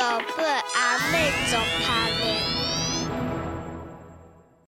宝爸阿妹做怕你。